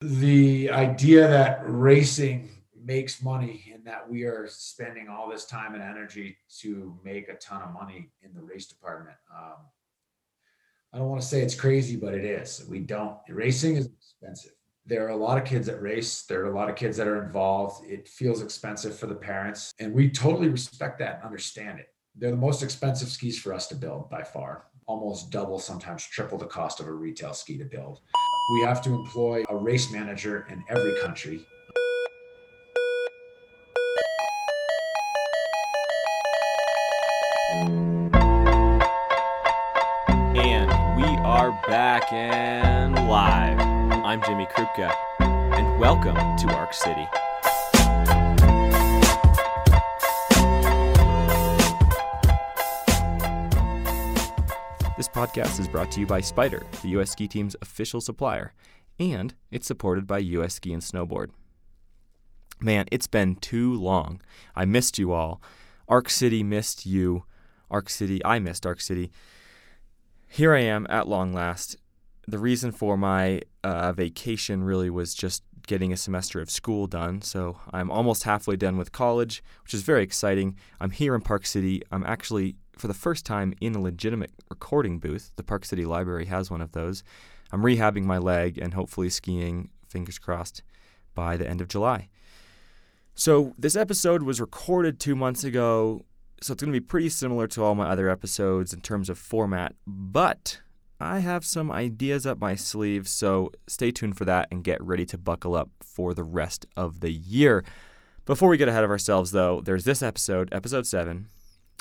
the idea that racing makes money and that we are spending all this time and energy to make a ton of money in the race department. Um, I don't want to say it's crazy, but it is. We don't. Racing is expensive. There are a lot of kids that race. There are a lot of kids that are involved. It feels expensive for the parents, and we totally respect that and understand it. They're the most expensive skis for us to build by far, almost double, sometimes triple the cost of a retail ski to build. We have to employ a race manager in every country And we are back and live. I'm Jimmy Krupka, and welcome to Arc City. Podcast is brought to you by Spyder, the U.S. ski team's official supplier, and it's supported by U.S. Ski and Snowboard. Man, it's been too long. I missed you all. Arc City missed you. Arc City, I missed Arc City. Here I am at long last. The reason for my uh, vacation really was just getting a semester of school done. So I'm almost halfway done with college, which is very exciting. I'm here in Park City. I'm actually, for the first time, in a legitimate recording booth. The Park City Library has one of those. I'm rehabbing my leg and hopefully skiing, fingers crossed, by the end of July. So, this episode was recorded two months ago, so it's going to be pretty similar to all my other episodes in terms of format, but I have some ideas up my sleeve, so stay tuned for that and get ready to buckle up for the rest of the year. Before we get ahead of ourselves, though, there's this episode, episode 7.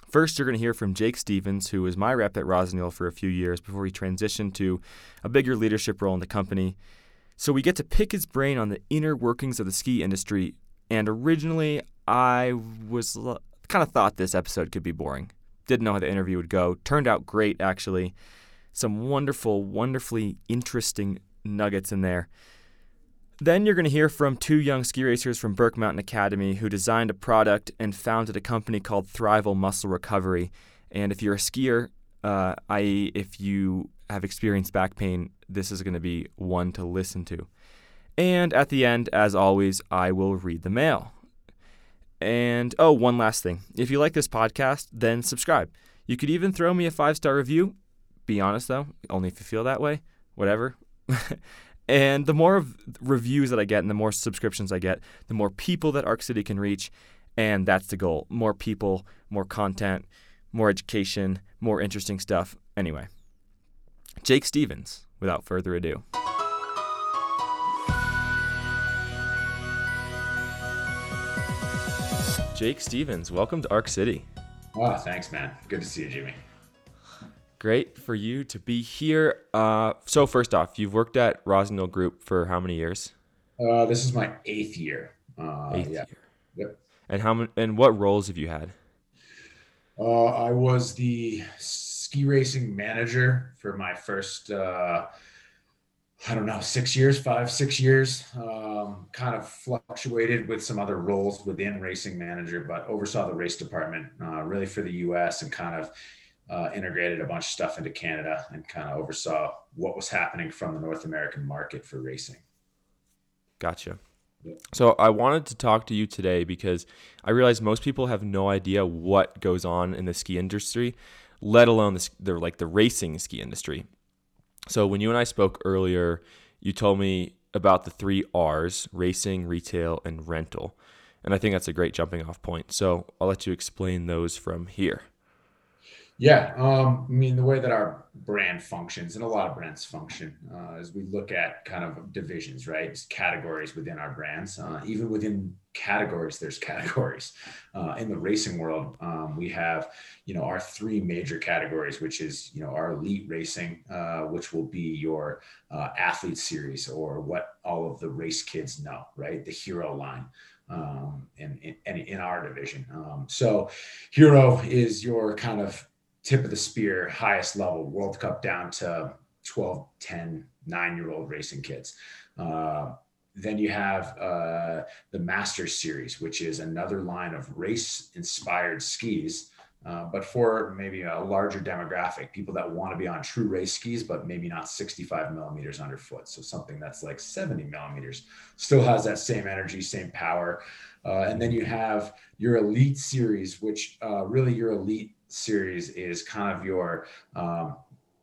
First, you're going to hear from Jake Stevens, who was my rep at Rossignol for a few years before he transitioned to a bigger leadership role in the company. So we get to pick his brain on the inner workings of the ski industry and originally, I was kind of thought this episode could be boring. Didn't know how the interview would go. Turned out great, actually. Some wonderful, wonderfully interesting nuggets in there. Then you're going to hear from two young ski racers from Burke Mountain Academy who designed a product and founded a company called Thrival Muscle Recovery. And if you're a skier, uh, i.e., if you have experienced back pain, this is going to be one to listen to. And at the end, as always, I will read the mail. And oh, one last thing. If you like this podcast, then subscribe. You could even throw me a five star review. Be honest though, only if you feel that way. Whatever. and the more reviews that I get and the more subscriptions I get, the more people that Arc City can reach. And that's the goal. More people, more content, more education, more interesting stuff. Anyway, Jake Stevens, without further ado. Jake Stevens, welcome to Arc City. Oh, thanks, man. Good to see you, Jimmy. Great for you to be here. Uh, so, first off, you've worked at Rossignol Group for how many years? Uh, this is my eighth year. Uh, eighth yeah. year. Yep. And how many, and what roles have you had? Uh, I was the ski racing manager for my first uh, I don't know, six years, five, six years. Um, kind of fluctuated with some other roles within racing manager, but oversaw the race department uh, really for the US and kind of uh, integrated a bunch of stuff into Canada and kind of oversaw what was happening from the North American market for racing. Gotcha. So I wanted to talk to you today because I realize most people have no idea what goes on in the ski industry, let alone the, the like the racing ski industry. So when you and I spoke earlier, you told me about the three R's racing, retail, and rental. And I think that's a great jumping off point. So I'll let you explain those from here. Yeah, um, I mean the way that our brand functions, and a lot of brands function, uh, as we look at kind of divisions, right? Categories within our brands. Uh, even within categories, there's categories. Uh, in the racing world, um, we have, you know, our three major categories, which is, you know, our elite racing, uh, which will be your uh, athlete series or what all of the race kids know, right? The hero line um, in, in, in our division. Um, so hero is your kind of tip of the spear, highest level World Cup down to 12, 10, nine year old racing kids. Uh, then you have uh, the Masters Series, which is another line of race inspired skis Uh, but for maybe a larger demographic, people that want to be on true race skis, but maybe not 65 millimeters underfoot. So something that's like 70 millimeters still has that same energy, same power. Uh, and then you have your elite series, which uh, really your elite series is kind of your, um,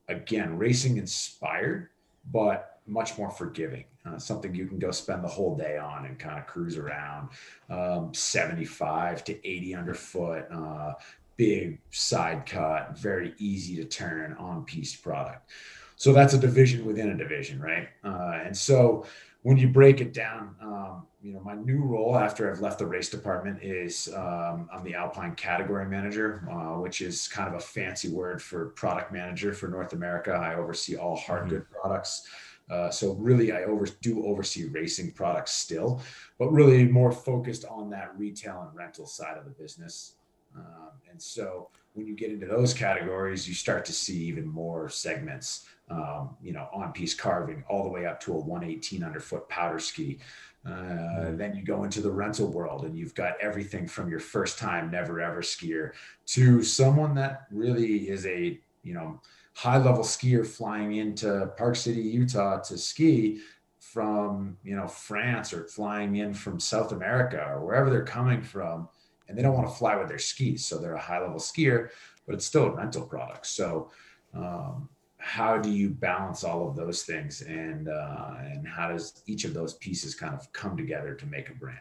again, racing inspired, but much more forgiving. Uh, something you can go spend the whole day on and kind of cruise around um, 75 to 80 underfoot uh, big side cut, very easy to turn on piste product. So that's a division within a division, right? Uh, and so when you break it down, um, you know, my new role after I've left the race department is um, I'm the Alpine category manager, uh, which is kind of a fancy word for product manager for North America. I oversee all hard mm-hmm. good products. Uh, so really, I over, do oversee racing products still, but really more focused on that retail and rental side of the business. Um, and so when you get into those categories, you start to see even more segments, um, you know, on piste carving all the way up to a 118 underfoot powder ski. Uh, mm-hmm. then you go into the rental world and you've got everything from your first time never ever skier to someone that really is a, you know, high level skier flying into Park City, Utah to ski from, you know, France or flying in from South America or wherever they're coming from and they don't want to fly with their skis. So they're a high level skier, but it's still a rental product. So, um, how do you balance all of those things and uh, and how does each of those pieces kind of come together to make a brand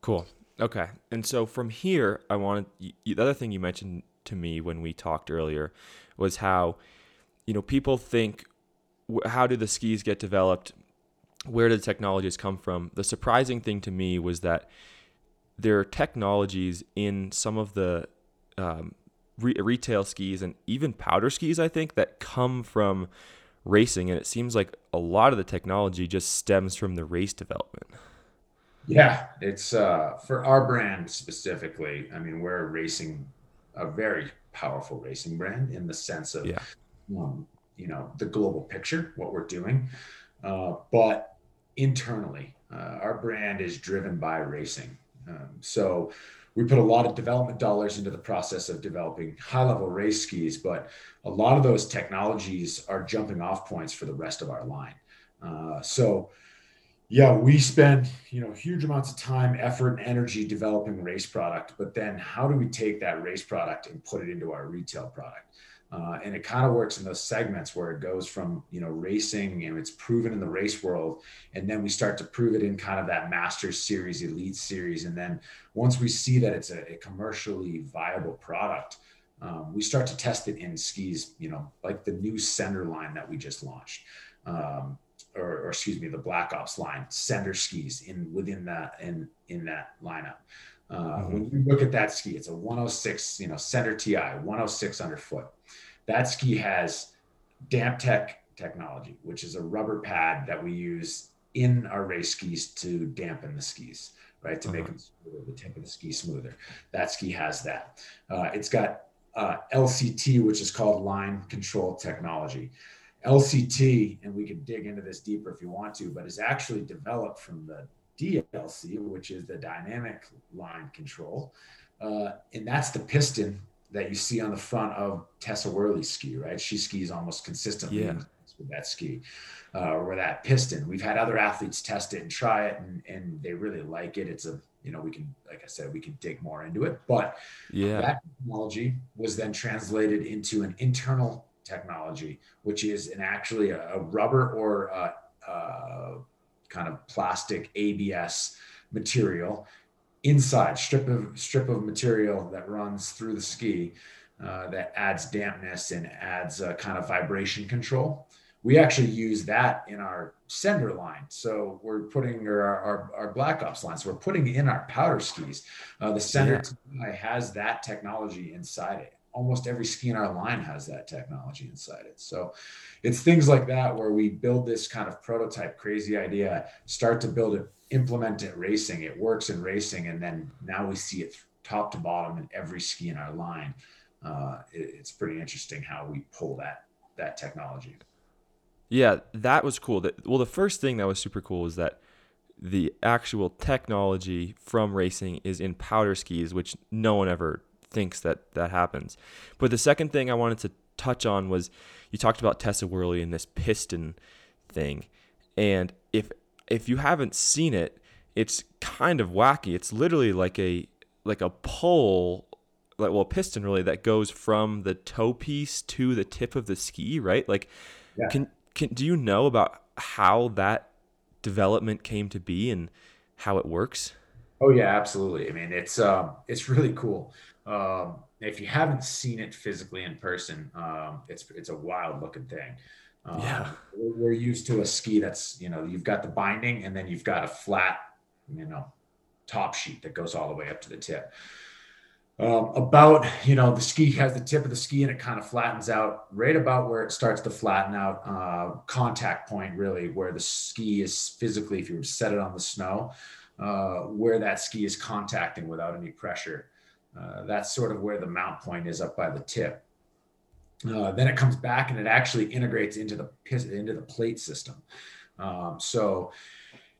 cool okay and so from here i wanted the other thing you mentioned to me when we talked earlier was how you know people think how do the skis get developed where did the technologies come from the surprising thing to me was that there are technologies in some of the um, re- retail skis and even powder skis, I think, that come from racing. And it seems like a lot of the technology just stems from the race development. Yeah, it's uh, for our brand specifically. I mean, we're a racing a very powerful racing brand in the sense of, yeah. um, you know, the global picture, what we're doing. Uh, but internally, uh, our brand is driven by racing. Um, so we put a lot of development dollars into the process of developing high level race skis, but a lot of those technologies are jumping off points for the rest of our line. Uh, so, yeah, we spend you know huge amounts of time, effort, and energy developing race product. But then, how do we take that race product and put it into our retail product? Uh, and it kind of works in those segments where it goes from you know racing and it's proven in the race world and then we start to prove it in kind of that masters series elite series and then once we see that it's a, a commercially viable product um, we start to test it in skis you know like the new Sender line that we just launched um, or, or, excuse me the black ops line Sender skis in within that in in that lineup uh, mm-hmm. when you look at that ski it's a 106 you know Sender ti 106 underfoot that ski has DampTech technology, which is a rubber pad that we use in our race skis to dampen the skis, right? To uh-huh. make them smoother, the tip of the ski smoother. That ski has that. Uh, it's got uh, LCT, which is called line control technology. LCT, and we can dig into this deeper if you want to, but is actually developed from the DLC, which is the dynamic line control. Uh, and that's the piston that you see on the front of Tessa Worley's ski, right? She skis almost consistently yeah. with that ski uh, or that piston. We've had other athletes test it and try it, and, and they really like it. It's a, you know, we can, like I said, we can dig more into it. But yeah, that technology was then translated into an internal technology, which is an actually a, a rubber or a, a kind of plastic ABS material inside strip of strip of material that runs through the ski uh, that adds dampness and adds a kind of vibration control. We actually use that in our Sender line. So we're putting our, our, our Black Ops line. So we're putting in our powder skis. Uh, the Sender yeah. has that technology inside it. Almost every ski in our line has that technology inside it. So it's things like that where we build this kind of prototype crazy idea, start to build it implement it racing. It works in racing, and then now we see it top to bottom in every ski in our line. Uh, it, it's pretty interesting how we pull that that technology. Yeah, that was cool. That well, the first thing that was super cool was that the actual technology from racing is in powder skis, which no one ever thinks that that happens. But the second thing I wanted to touch on was you talked about Tessa Worley and this piston thing. And if if you haven't seen it, it's kind of wacky. It's literally like a like a pole like well a piston really that goes from the toe piece to the tip of the ski, right? Like yeah. can can do you know about how that development came to be and how it works? Oh yeah, absolutely. I mean, it's um, it's really cool. Um, if you haven't seen it physically in person, um, it's it's a wild looking thing. Um, yeah, we're used to a ski that's you know you've got the binding and then you've got a flat you know top sheet that goes all the way up to the tip. Um, about you know the ski has the tip of the ski and it kind of flattens out right about where it starts to flatten out uh, contact point really where the ski is physically if you were to set it on the snow uh, where that ski is contacting without any pressure uh, that's sort of where the mount point is up by the tip uh, then it comes back and it actually integrates into the into the plate system um, so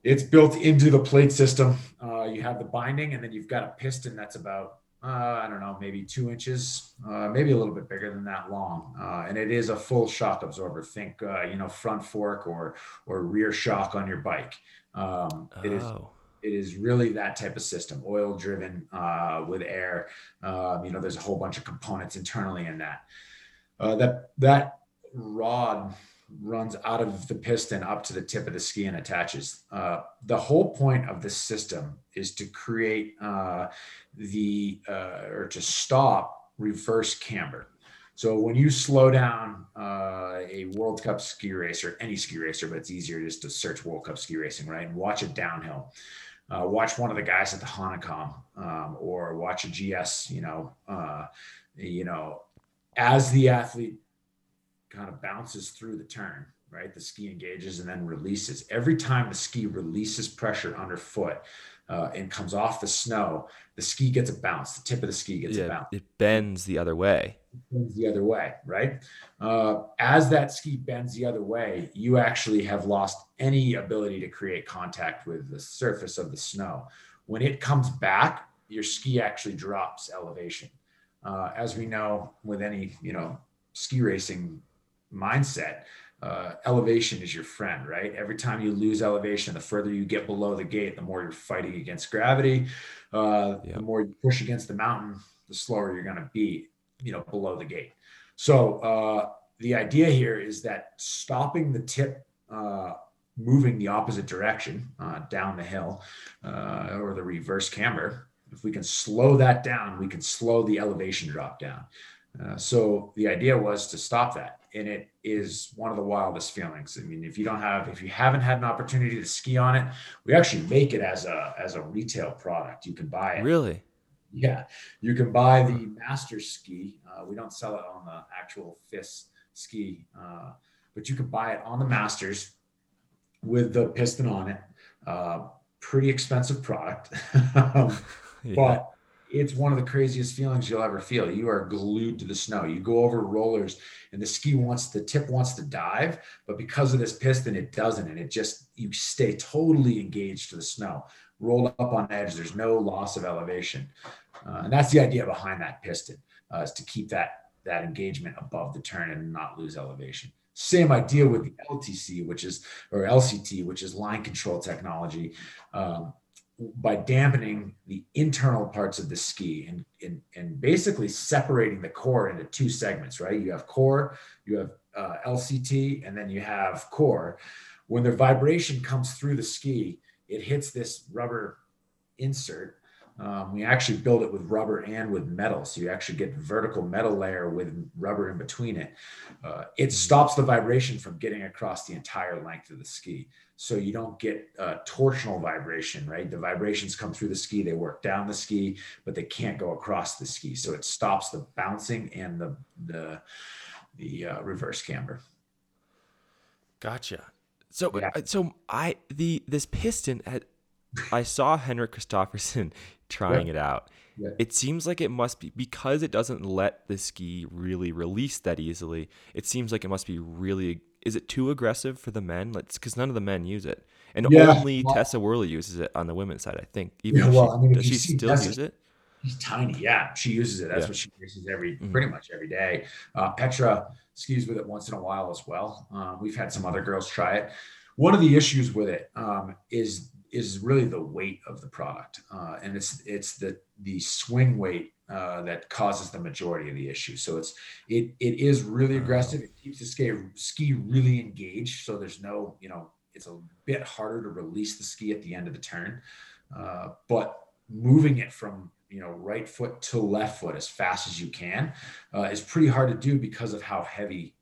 it's built into the plate system uh, you have the binding and then you've got a piston that's about uh, I don't know, maybe two inches, uh, maybe a little bit bigger than that long. And it is a full shock absorber. Think, you know, front fork or or rear shock on your bike. Um, oh. It is oh. It is really that type of system, oil driven uh, with air. Um, you know, there's a whole bunch of components internally in that. Uh, that that rod runs out of the piston up to the tip of the ski and attaches. Uh, the whole point of this system is to create uh, the uh, or to stop reverse camber. So when you slow down uh, a World Cup ski racer, any ski racer, but it's easier just to search World Cup ski racing, right, and watch it downhill. Uh, watch one of the guys at the Hahnenkamm, um, or watch a GS. You know, uh, you know, as the athlete kind of bounces through the turn, right? The ski engages and then releases. Every time the ski releases pressure underfoot uh, and comes off the snow, the ski gets a bounce. The tip of the ski gets yeah, a bounce. It bends the other way. It bends the other way, right? Uh, as that ski bends the other way, you actually have lost any ability to create contact with the surface of the snow. When it comes back, your ski actually drops elevation. Uh, as we know, with any you know ski racing mindset, uh, elevation is your friend, right? Every time you lose elevation, the further you get below the gate, the more you're fighting against gravity. Uh, yep. The more you push against the mountain, the slower you're going to be, you know, below the gate. So uh, the idea here is that stopping the tip uh, moving the opposite direction uh, down the hill uh, or the reverse camber, if we can slow that down, we can slow the elevation drop down. Uh, so the idea was to stop that and it is one of the wildest feelings. I mean, if you don't have, if you haven't had an opportunity to ski on it, we actually make it as a as a retail product. You can buy it. Really? Yeah, you can buy the master ski. Uh, we don't sell it on the actual FIS ski, uh, but you can buy it on the Masters with the piston on it. Uh, pretty expensive product, um, yeah. but it's one of the craziest feelings you'll ever feel. You are glued to the snow. You go over rollers and the ski wants the tip wants to dive, but because of this piston, it doesn't. And it just you stay totally engaged to the snow. Roll up on edge. There's no loss of elevation. Uh, and that's the idea behind that piston, uh, is to keep that that engagement above the turn and not lose elevation. Same idea with the LTC, which is or LCT, which is line control technology. Um, by dampening the internal parts of the ski and, and, and basically separating the core into two segments, right? You have core, you have uh, LCT, and then you have core. When the vibration comes through the ski, it hits this rubber insert um, we actually build it with rubber and with metal. So you actually get vertical metal layer with rubber in between it. Uh, it mm. stops the vibration from getting across the entire length of the ski. So you don't get uh, torsional vibration, right? The vibrations come through the ski, they work down the ski, but they can't go across the ski. So it stops the bouncing and the, the, the uh, reverse camber. Gotcha. So, yeah. Uh, so I, the, this piston had, I saw Henrik Kristoffersen trying yeah. it out. Yeah. It seems like it must be because it doesn't let the ski really release that easily. It seems like it must be really. Is it too aggressive for the men? Let's because none of the men use it, and yeah, only well, Tessa Worley uses it on the women's side. I think. Even yeah, well, she, I mean, does she still Tessa, use it? She's tiny. Yeah, she uses it. That's what she uses every mm-hmm. pretty much every day. Uh, Petra skis with it once in a while as well. Uh, we've had some other girls try it. One of the issues with it um, is is really the weight of the product, uh, and it's it's the the swing weight uh, that causes the majority of the issue. So it's it it is really uh-huh. aggressive. It keeps the ski ski really engaged. So there's no you know it's a bit harder to release the ski at the end of the turn, uh, but moving it from you know right foot to left foot as fast as you can uh, is pretty hard to do because of how heavy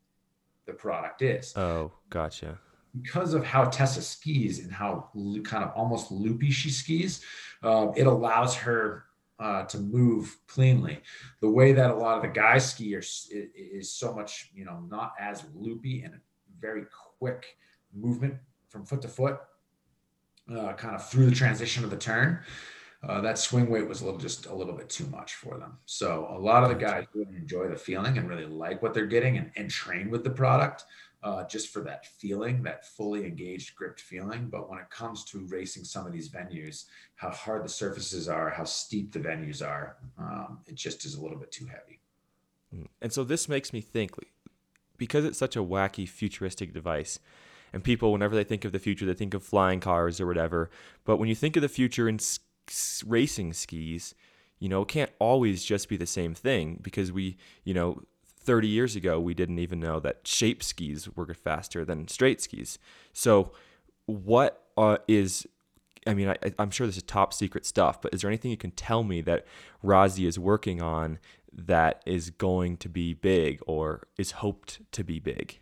the product is. Oh, gotcha. Because of how Tessa skis and how kind of almost loopy she skis, uh, it allows her uh, to move cleanly. The way that a lot of the guys ski are, is, so much, you know, not as loopy and very quick movement from foot to foot, uh, kind of through the transition of the turn uh, that swing weight was a little just a little bit too much for them. So a lot of the guys really enjoy the feeling and really like what they're getting and, and train with the product uh, just for that feeling, that fully engaged, gripped feeling. But when it comes to racing some of these venues, how hard the surfaces are, how steep the venues are, um, it just is a little bit too heavy. Mm. And so this makes me think because it's such a wacky, futuristic device. And people, whenever they think of the future, they think of flying cars or whatever. But when you think of the future in racing skis, you know, it can't always just be the same thing because we, you know, 30 years ago, we didn't even know that shape skis were faster than straight skis. So, what uh, is, I mean, I, am sure this is top secret stuff, but is there anything you can tell me that Rossi is working on that is going to be big or is hoped to be big?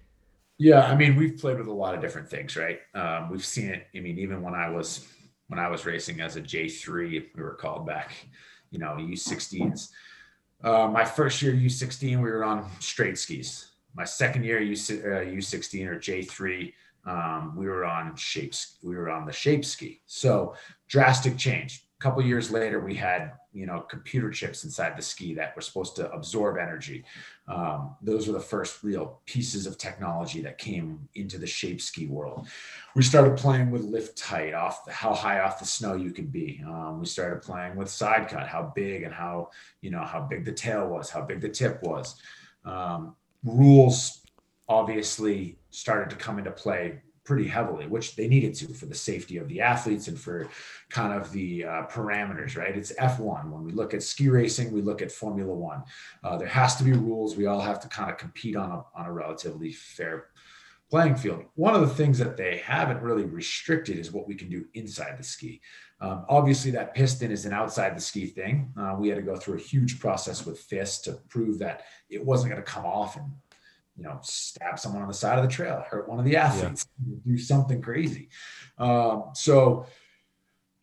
Yeah, I mean, we've played with a lot of different things, right? Um, we've seen it. I mean, even when I was when I was racing as a J3, we were called back, you know, U16s. Uh, my first year U16, we were on straight skis. My second year U, uh, U16 or J3, um, we were on shapes. We were on the shape ski. So drastic change. A couple years later, we had you know computer chips inside the ski that were supposed to absorb energy. Um, those were the first real pieces of technology that came into the shape ski world. We started playing with lift height, off the, how high off the snow you could be. Um, we started playing with side cut, how big and how you know how big the tail was, how big the tip was. Um, rules obviously started to come into play pretty heavily, which they needed to for the safety of the athletes and for kind of the uh, parameters, right? It's F1. When we look at ski racing, we look at Formula One. Uh, there has to be rules. We all have to kind of compete on a, on a relatively fair playing field. One of the things that they haven't really restricted is what we can do inside the ski. Um, obviously, that piston is an outside the ski thing. Uh, we had to go through a huge process with FIS to prove that it wasn't going to come off and you know, stab someone on the side of the trail, hurt one of the athletes, yeah. do something crazy. Um, so,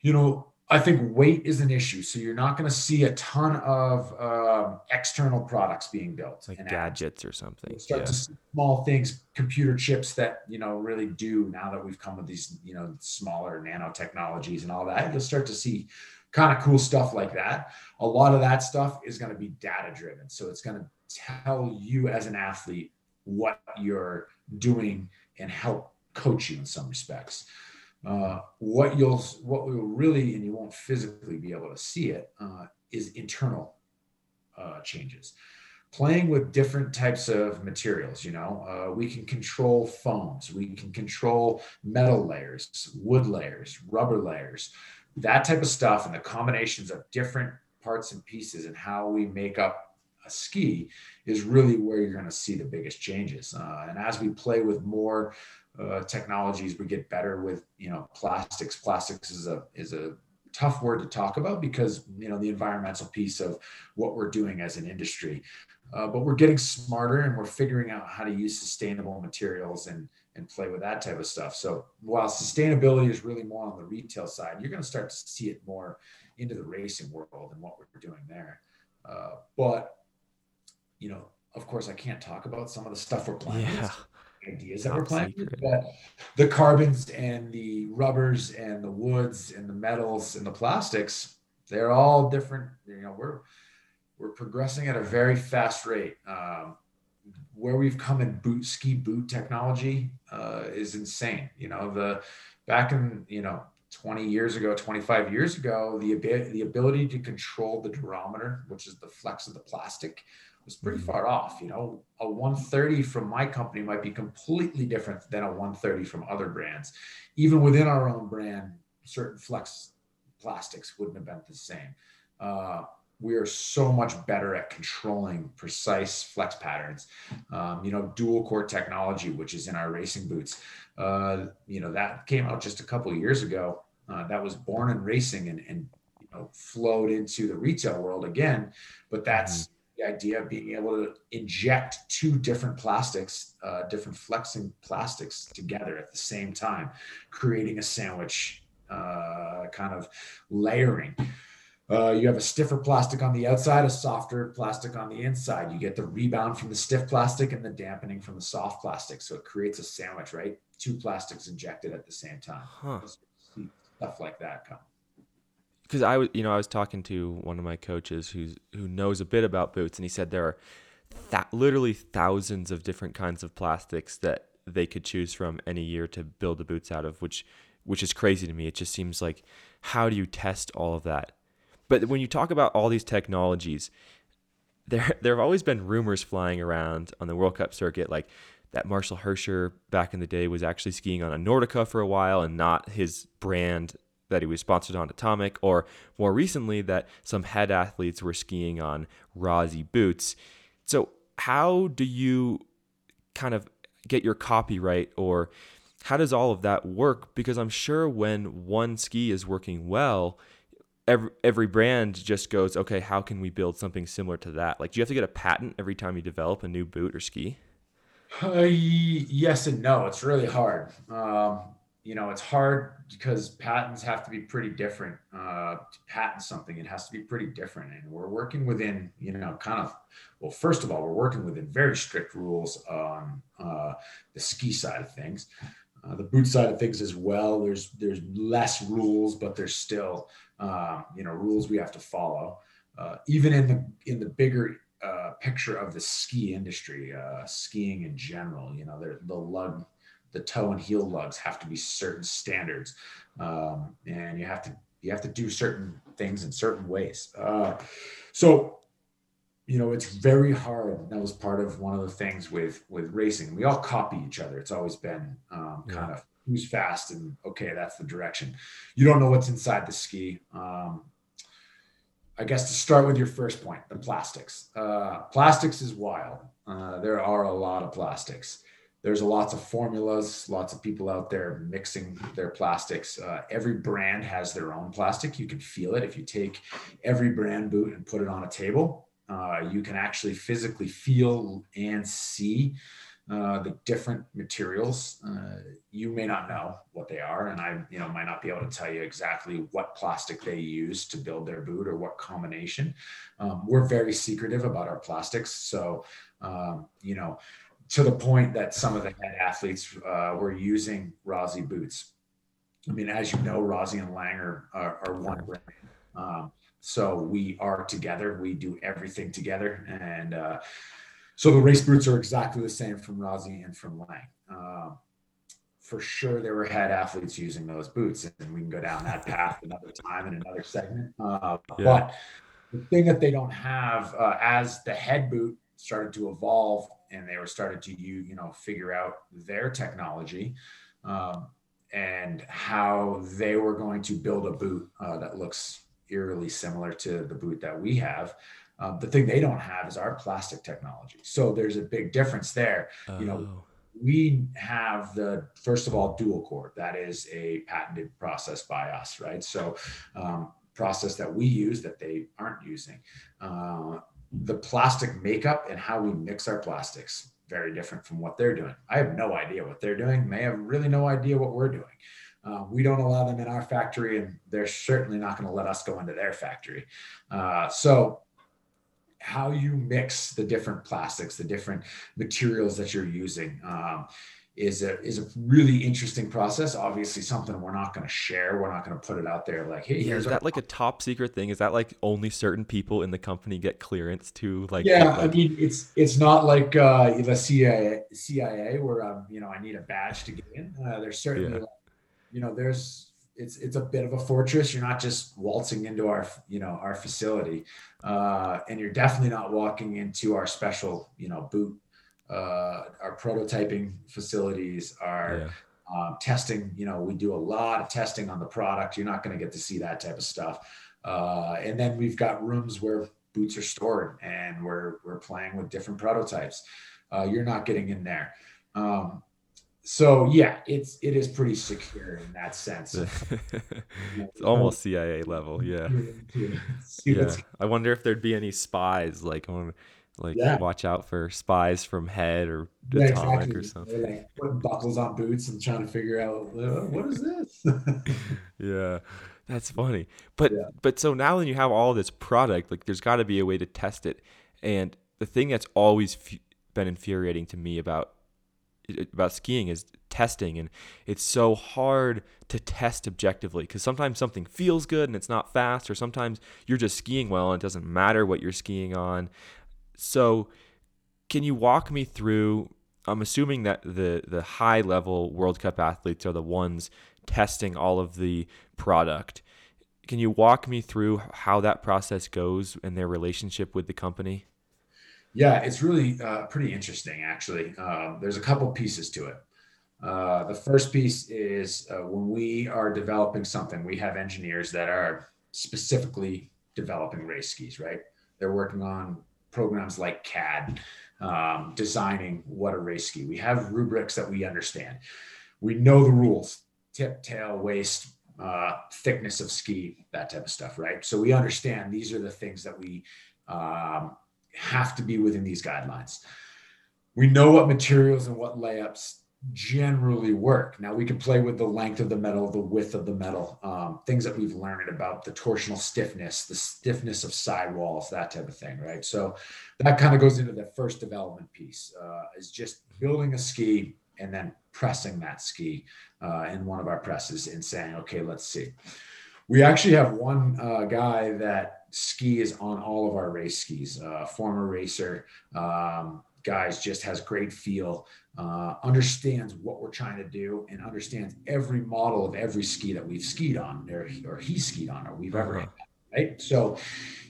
you know, I think weight is an issue. So you're not going to see a ton of um, external products being built, like gadgets or something. You'll start yeah. to see small things, computer chips that you know really do. Now that we've come with these, you know, smaller nanotechnologies and all that, you'll start to see kind of cool stuff like that. A lot of that stuff is going to be data driven. So it's going to tell you as an athlete what you're doing and help coach you in some respects. Uh, what you'll what will really and you won't physically be able to see it uh, is internal uh, changes playing with different types of materials you know uh, we can control foams we can control metal layers wood layers rubber layers that type of stuff and the combinations of different parts and pieces and how we make up a ski is really where you're going to see the biggest changes. Uh, and as we play with more uh, technologies, we get better with you know plastics. Plastics is a is a tough word to talk about because you know the environmental piece of what we're doing as an industry. Uh, but we're getting smarter and we're figuring out how to use sustainable materials and and play with that type of stuff. So while sustainability is really more on the retail side, you're going to start to see it more into the racing world and what we're doing there. Uh, but you know, of course, I can't talk about some of the stuff we're planning. Yeah. Ideas that we're planning, with, but the carbons and the rubbers and the woods and the metals and the plastics, they're all different. You know, we're we're progressing at a very fast rate. Um, where we've come in boot ski boot technology uh, is insane. You know, the back in you know 20 years ago, 25 years ago, the, the ability to control the durometer, which is the flex of the plastic, was pretty mm-hmm. far off. You know, a 130 from my company might be completely different than a 130 from other brands. Even within our own brand, certain flex plastics wouldn't have been the same. Uh, we are so much better at controlling precise flex patterns. Um, you know, dual core technology, which is in our racing boots, uh, you know, that came out just a couple of years ago. Uh, that was born in racing and, and you know, flowed into the retail world again. But that's mm-hmm. The idea of being able to inject two different plastics, uh, different flexing plastics together at the same time, creating a sandwich uh, kind of layering. Uh, you have a stiffer plastic on the outside, a softer plastic on the inside. You get the rebound from the stiff plastic and the dampening from the soft plastic. So it creates a sandwich, right? Two plastics injected at the same time. Huh. Stuff like that come. Because I was, you know, I was talking to one of my coaches who's who knows a bit about boots, and he said there are th- literally thousands of different kinds of plastics that they could choose from any year to build the boots out of, which which is crazy to me. It just seems like how do you test all of that? But when you talk about all these technologies, there there have always been rumors flying around on the World Cup circuit, like that Marcel Hirscher back in the day was actually skiing on a Nordica for a while and not his brand that he was sponsored on Atomic, or more recently that some head athletes were skiing on Rossi boots. So how do you kind of get your copyright or how does all of that work? Because I'm sure when one ski is working well, every every brand just goes, okay, how can we build something similar to that? Like, do you have to get a patent every time you develop a new boot or ski? Uh, yes and no. It's really hard. Um, you know, it's hard because patents have to be pretty different. Uh, to patent something, it has to be pretty different, and we're working within, you know, kind of. Well, first of all, we're working within very strict rules on uh, the ski side of things. Uh, the boot side of things as well. There's there's less rules, but there's still uh, you know rules we have to follow. Uh, even in the in the bigger uh, picture of the ski industry, uh, skiing in general, you know, the lug, the toe and heel lugs have to be certain standards, um, and you have to you have to do certain things in certain ways. Uh, so you know it's very hard. That was part of one of the things with with racing. We all copy each other. It's always been um, kind yeah. of who's fast and okay that's the direction. You don't know what's inside the ski. Um, i guess to start with your first point the plastics. Uh, plastics is wild. Uh, there are a lot of plastics there's lots of formulas lots of people out there mixing their plastics uh, every brand has their own plastic you can feel it if you take every brand boot and put it on a table uh, you can actually physically feel and see uh, the different materials. Uh, you may not know what they are, and I, you know, might not be able to tell you exactly what plastic they use to build their boot or what combination. Um, we're very secretive about our plastics, so um, you know, to the point that some of the head athletes uh, were using Rossi boots. I mean, as you know, Rossi and Lange are, are one brand. Um, so we are together. We do everything together. And uh, so the race boots are exactly the same from Rossi and from Lange. Uh, for sure, there were head athletes using those boots, and we can go down that path another time in another segment. Uh, yeah. But the thing that they don't have, uh, as the head boot started to evolve and they were started to you you know figure out their technology um, and how they were going to build a boot uh, that looks eerily similar to the boot that we have. Um, the thing they don't have is our plastic technology. So there's a big difference there. Oh. You know, oh. we have the first of all dual core. That is a patented process by us, right? So um, process that we use that they aren't using. Uh, the plastic makeup and how we mix our plastics very different from what they're doing. I have no idea what they're doing. May have really no idea what we're doing. Uh, we don't allow them in our factory, and they're certainly not going to let us go into their factory. Uh, so, how you mix the different plastics, the different materials that you're using, um, is a is a really interesting process. Obviously, something we're not going to share. We're not going to put it out there like, hey, yeah, is that like a top secret thing? Is that like only certain people in the company get clearance to like? Yeah, like... I mean, it's it's not like uh, the CIA CIA where um, you know I need a badge to get in. Uh, there's certainly yeah. like, you know, there's it's it's a bit of a fortress. You're not just waltzing into our you know our facility, uh, and you're definitely not walking into our special you know boot, uh, our prototyping facilities, our yeah. um, testing. You know, we do a lot of testing on the product. You're not going to get to see that type of stuff. Uh, and then we've got rooms where boots are stored, and we're we're playing with different prototypes. Uh, you're not getting in there. Um, so yeah, it's it is pretty secure in that sense. it's almost CIA level, yeah. yeah. I wonder if there'd be any spies, like like yeah. watch out for spies from Head or yeah, Atomic exactly. or something. They're like putting buckles on boots and trying to figure out uh, what is this. yeah, that's funny. But yeah. but so now when you have all this product, like there's got to be a way to test it. And the thing that's always f- been infuriating to me about about skiing is testing and it's so hard to test objectively because sometimes something feels good and it's not fast or sometimes you're just skiing well and it doesn't matter what you're skiing on so can you walk me through i'm assuming that the the high level world cup athletes are the ones testing all of the product can you walk me through how that process goes and their relationship with the company yeah, it's really uh, pretty interesting, actually. Uh, there's a couple pieces to it. Uh, the first piece is uh, when we are developing something, we have engineers that are specifically developing race skis, right? They're working on programs like CAD, um, designing what a race ski. We have rubrics that we understand. We know the rules tip, tail, waist, uh, thickness of ski, that type of stuff, right? So we understand these are the things that we um, have to be within these guidelines. We know what materials and what layups generally work. Now we can play with the length of the metal, the width of the metal, um, things that we've learned about the torsional stiffness, the stiffness of sidewalls, that type of thing, right? So that kind of goes into the first development piece uh, is just building a ski and then pressing that ski uh, in one of our presses and saying, okay, let's see. We actually have one uh, guy that ski is on all of our race skis. Uh, former racer, um, guys, just has great feel, uh, understands what we're trying to do, and understands every model of every ski that we've skied on, or, or he skied on, or we've ever uh-huh. had. Right, so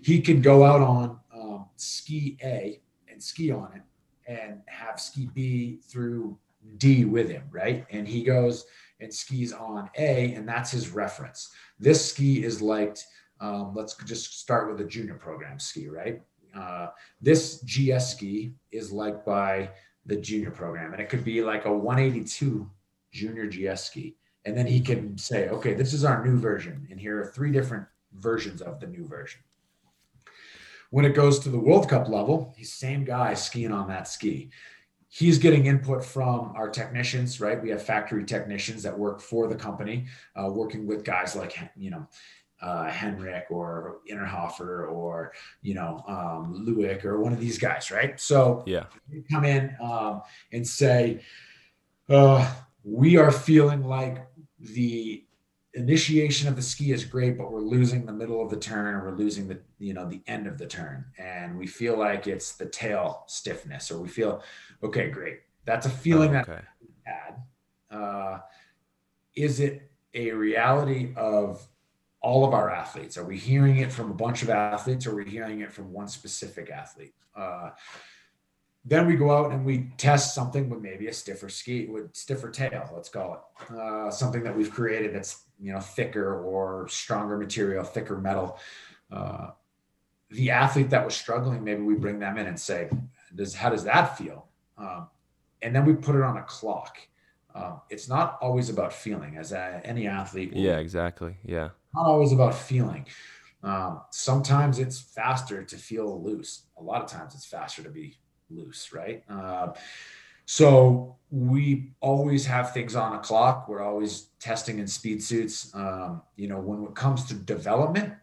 he can go out on um, ski A and ski on it, and have ski B through D with him, right? And he goes and skis on A, and that's his reference. This ski is liked um, let's just start with a junior program ski, right? Uh, this GS ski is like by the junior program, and it could be like a 182 junior GS ski. And then he can say, okay, this is our new version, and here are three different versions of the new version. When it goes to the World Cup level, he's the same guy skiing on that ski. He's getting input from our technicians, right? We have factory technicians that work for the company, uh, working with guys like, you know, uh, Henrik or Innerhofer or you know um, Lewick or one of these guys, right? So yeah, come in um, and say, uh, we are feeling like the initiation of the ski is great, but we're losing the middle of the turn or we're losing the you know the end of the turn, and we feel like it's the tail stiffness, or we feel okay, great. That's a feeling oh, okay. that had. Uh, is it a reality of all of our athletes? Are we hearing it from a bunch of athletes or are we hearing it from one specific athlete? Uh, then we go out and we test something with maybe a stiffer ski with stiffer tail, let's call it. Uh, something that we've created that's you know thicker or stronger material, thicker metal. Uh, the athlete that was struggling, maybe we bring them in and say, "Does how does that feel?" Um, and then we put it on a clock. Um, it's not always about feeling, as a, any athlete. Yeah, exactly. Yeah not always about feeling. Um, sometimes it's faster to feel loose. A lot of times it's faster to be loose, right? Uh, so we always have things on a clock. We're always testing in speed suits. Um, you know, when it comes to development,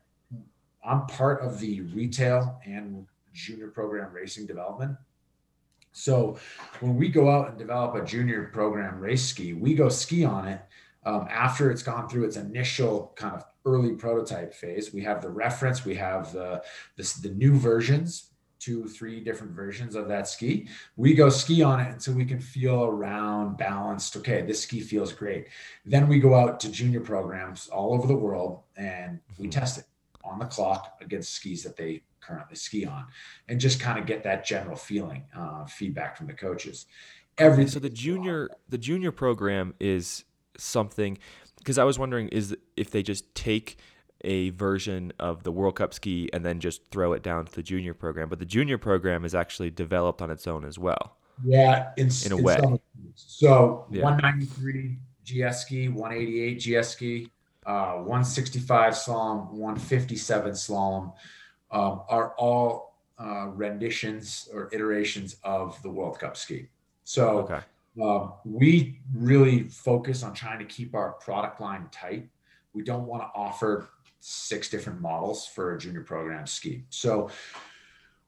I'm part of the retail and junior program racing development. So when we go out and develop a junior program race ski, we go ski on it um, after it's gone through its initial kind of early prototype phase. We have the reference, we have the, the, the new versions two, three different versions of that ski. We go ski on it until we can feel around balanced. Okay, this ski feels great. Then we go out to junior programs all over the world and we mm-hmm. test it on the clock against skis that they currently ski on and just kind of get that general feeling uh, feedback from the coaches every so the junior the junior program is something because i was wondering is if they just take a version of the World Cup ski and then just throw it down to the junior program. But the junior program is actually developed on its own as well. Yeah, in, in a in way. Some, so yeah. 193 GS ski, 188 GS ski, uh, 165 slalom, 157 slalom um, are all uh, renditions or iterations of the World Cup ski. So okay. Um, we really focus on trying to keep our product line tight. We don't want to offer six different models for a junior program ski. So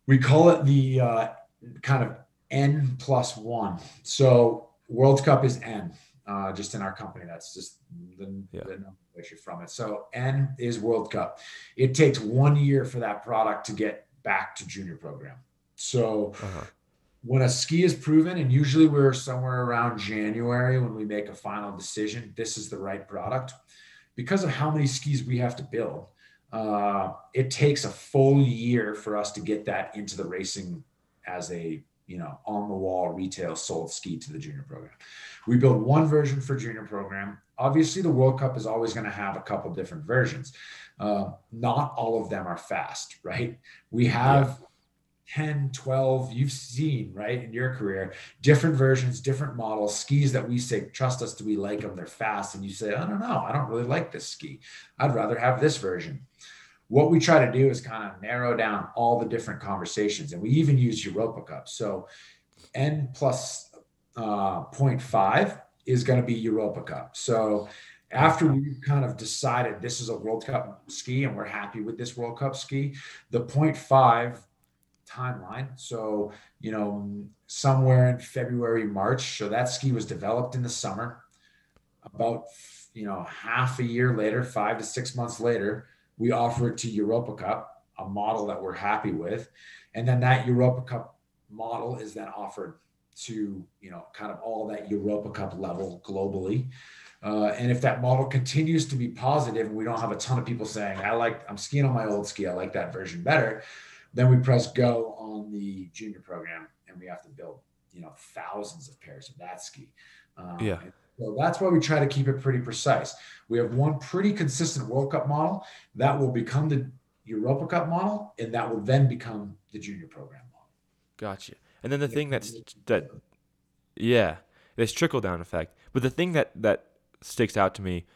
we call it the uh, kind of N plus one. So World Cup is N, uh, just in our company. That's just the, yeah. the number from it. So N is World Cup. It takes one year for that product to get back to junior program. So uh-huh. When a ski is proven, and usually we're somewhere around January when we make a final decision, this is the right product because of how many skis we have to build, uh, it takes a full year for us to get that into the racing as a you know on the wall retail sold ski to the junior program. We build one version for junior program. Obviously, the World Cup is always going to have a couple different versions. Uh, not all of them are fast, right? We have 10, 12, you've seen, right, in your career, different versions, different models, skis that we say, trust us, do we like them? They're fast. And you say, I don't know, I don't really like this ski. I'd rather have this version. What we try to do is kind of narrow down all the different conversations. And we even use Europa Cup. So N plus, uh, 0.5 is going to be Europa Cup. So after we've kind of decided this is a World Cup ski and we're happy with this World Cup ski, the 0.5 timeline. So, you know, somewhere in February, March. So that ski was developed in the summer. About, you know, half a year later, five to six months later, we offer it to Europa Cup, a model that we're happy with. And then that Europa Cup model is then offered to, you know, kind of all that Europa Cup level globally. Uh, and if that model continues to be positive and we don't have a ton of people saying, I like, I'm skiing on my old ski, I like that version better, then we press go on the junior program and we have to build, you know, thousands of pairs of that ski. Um, yeah. So that's why we try to keep it pretty precise. We have one pretty consistent World Cup model that will become the Europa Cup model, and that will then become the junior program model. Gotcha. And then the thing that's that, yeah, this trickle down effect. But the thing that that sticks out to me,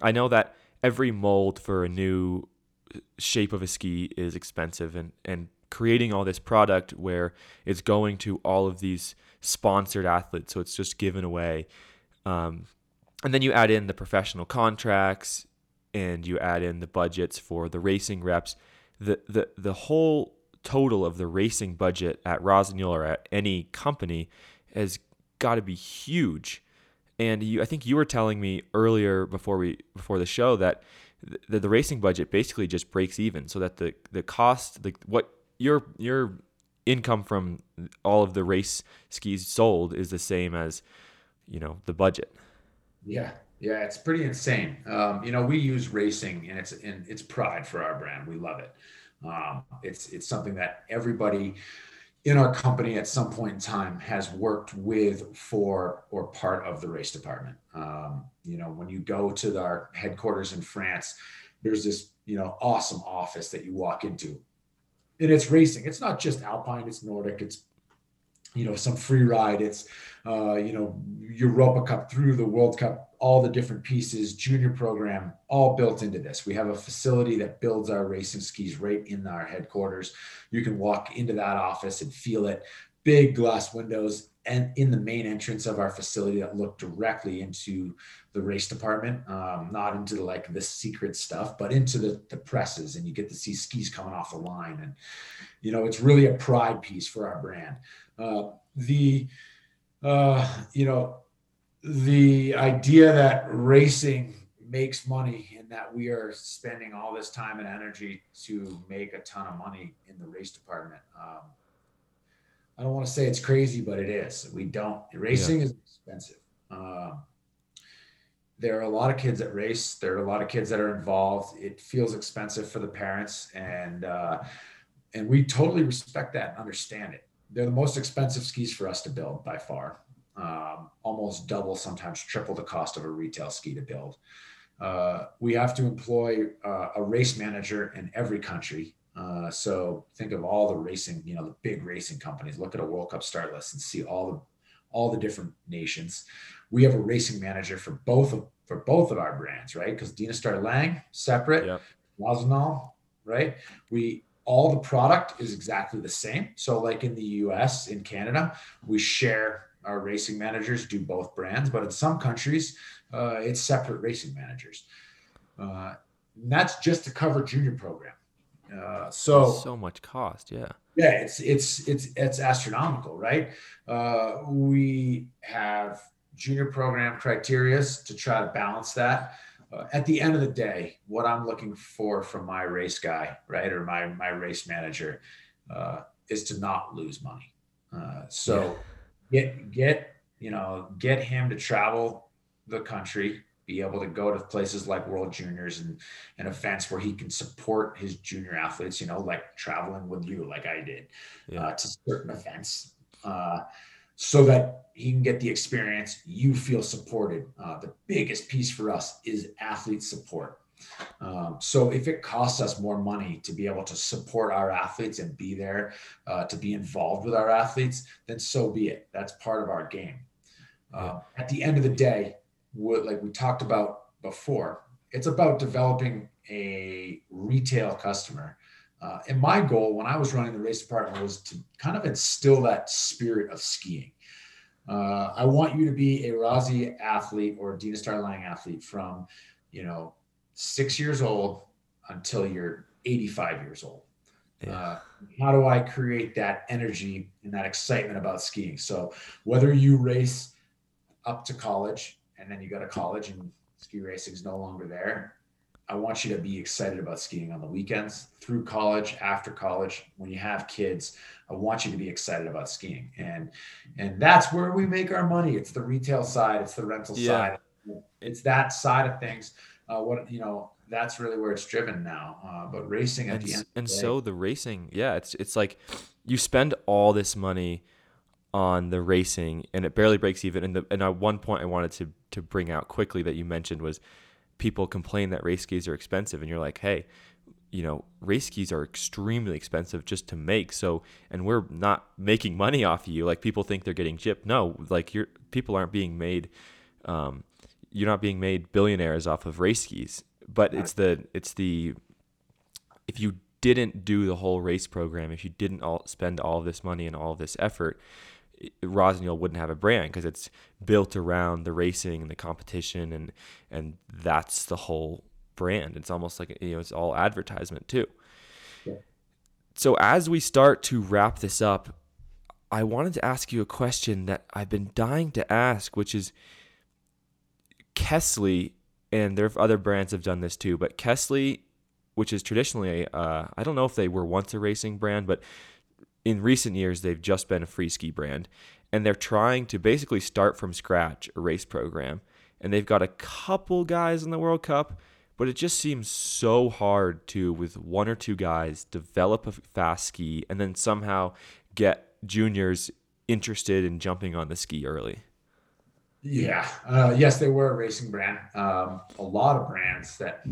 I know that every mold for a new shape of a ski is expensive and and creating all this product where it's going to all of these sponsored athletes so it's just given away. Um, and then you add in the professional contracts and you add in the budgets for the racing reps. The the the whole total of the racing budget at Rossignol or at any company has got to be huge. And you I think you were telling me earlier before we before the show that the, the racing budget basically just breaks even so that the the cost the what your your income from all of the race skis sold is the same as you know the budget. Yeah. Yeah it's pretty insane. Um, you know we use racing and it's and it's pride for our brand. We love it. Um, it's it's something that everybody in our company at some point in time has worked with for or part of the race department. Um, you know, when you go to our headquarters in France, there's this, you know, awesome office that you walk into. And it's racing. It's not just Alpine, it's Nordic, it's you know some free ride it's uh, you know europa cup through the world cup all the different pieces junior program all built into this we have a facility that builds our racing skis right in our headquarters you can walk into that office and feel it big glass windows and in the main entrance of our facility that look directly into the race department um, not into the, like the secret stuff but into the, the presses and you get to see skis coming off the line and you know it's really a pride piece for our brand uh, the uh, you know the idea that racing makes money and that we are spending all this time and energy to make a ton of money in the race department. Um, I don't want to say it's crazy, but it is. We don't. Racing yeah. is expensive. Um, there are a lot of kids that race. There are a lot of kids that are involved. It feels expensive for the parents, and uh, and we totally respect that and understand it. They're the most expensive skis for us to build by far. Um, almost double, sometimes triple the cost of a retail ski to build. Uh, we have to employ uh, a race manager in every country. Uh, so think of all the racing, you know, the big racing companies. Look at a World Cup start list and see all the all the different nations. We have a racing manager for both of for both of our brands, right? Because Dynastar Lange separate, yep. right? We all the product is exactly the same. So like in the US, in Canada, we share our racing managers do both brands, but in some countries, uh, it's separate racing managers. Uh, that's just to cover junior program. Uh, so so much cost, yeah. Yeah, it's it's it's it's astronomical, right? Uh, we have junior program criterias to try to balance that. Uh, at the end of the day, what I'm looking for from my race guy, right, or my my race manager, uh, is to not lose money. Uh, so yeah. get get you know get him to travel the country, be able to go to places like World Juniors and and events where he can support his junior athletes. You know, like traveling with you, like I did, yeah. Uh, to certain events. Uh, so that he can get the experience. You feel supported. Uh, the biggest piece for us is athlete support. Um, so if it costs us more money to be able to support our athletes and be there uh, to be involved with our athletes, then so be it. That's part of our game. Uh, at the end of the day, what, like we talked about before, it's about developing a retail customer uh, and my goal when I was running the race department was to kind of instill that spirit of skiing. Uh, I want you to be a Rossi athlete or a Dynastar Lange athlete from, you know, six years old until you're 85 years old. Yeah. Uh, how do I create that energy and that excitement about skiing? So whether you race up to college and then you go to college and ski racing is no longer there, I want you to be excited about skiing on the weekends, through college, after college. When you have kids, I want you to be excited about skiing, and and that's where we make our money. It's the retail side, it's the rental yeah. side, it's that side of things. Uh, what you know, that's really where it's driven now. Uh, but racing at and, the end, and the so the racing, yeah, it's it's like you spend all this money on the racing, and it barely breaks even. And the and at one point, I wanted to to bring out quickly that you mentioned was people complain that race skis are expensive and you're like hey you know race skis are extremely expensive just to make. So and we're not making money off of you. Like people think they're getting gypped. No like you're people aren't being made um, you're not being made billionaires off of race skis. But it's the it's the if you didn't do the whole race program if you didn't all spend all this money and all this effort Rossignol wouldn't have a brand because it's built around the racing and the competition and and that's the whole brand. It's almost like you know it's all advertisement too. Yeah. So as we start to wrap this up, I wanted to ask you a question that I've been dying to ask, which is Kästle, and there are other brands have done this too, but Kästle, which is traditionally, uh, I don't know if they were once a racing brand, but in recent years, they've just been a free ski brand, and they're trying to basically start from scratch a race program. And they've got a couple guys in the World Cup, but it just seems so hard to, with one or two guys, develop a fast ski and then somehow get juniors interested in jumping on the ski early. Yeah. Uh, yes, they were a racing brand. Um, a lot of brands that,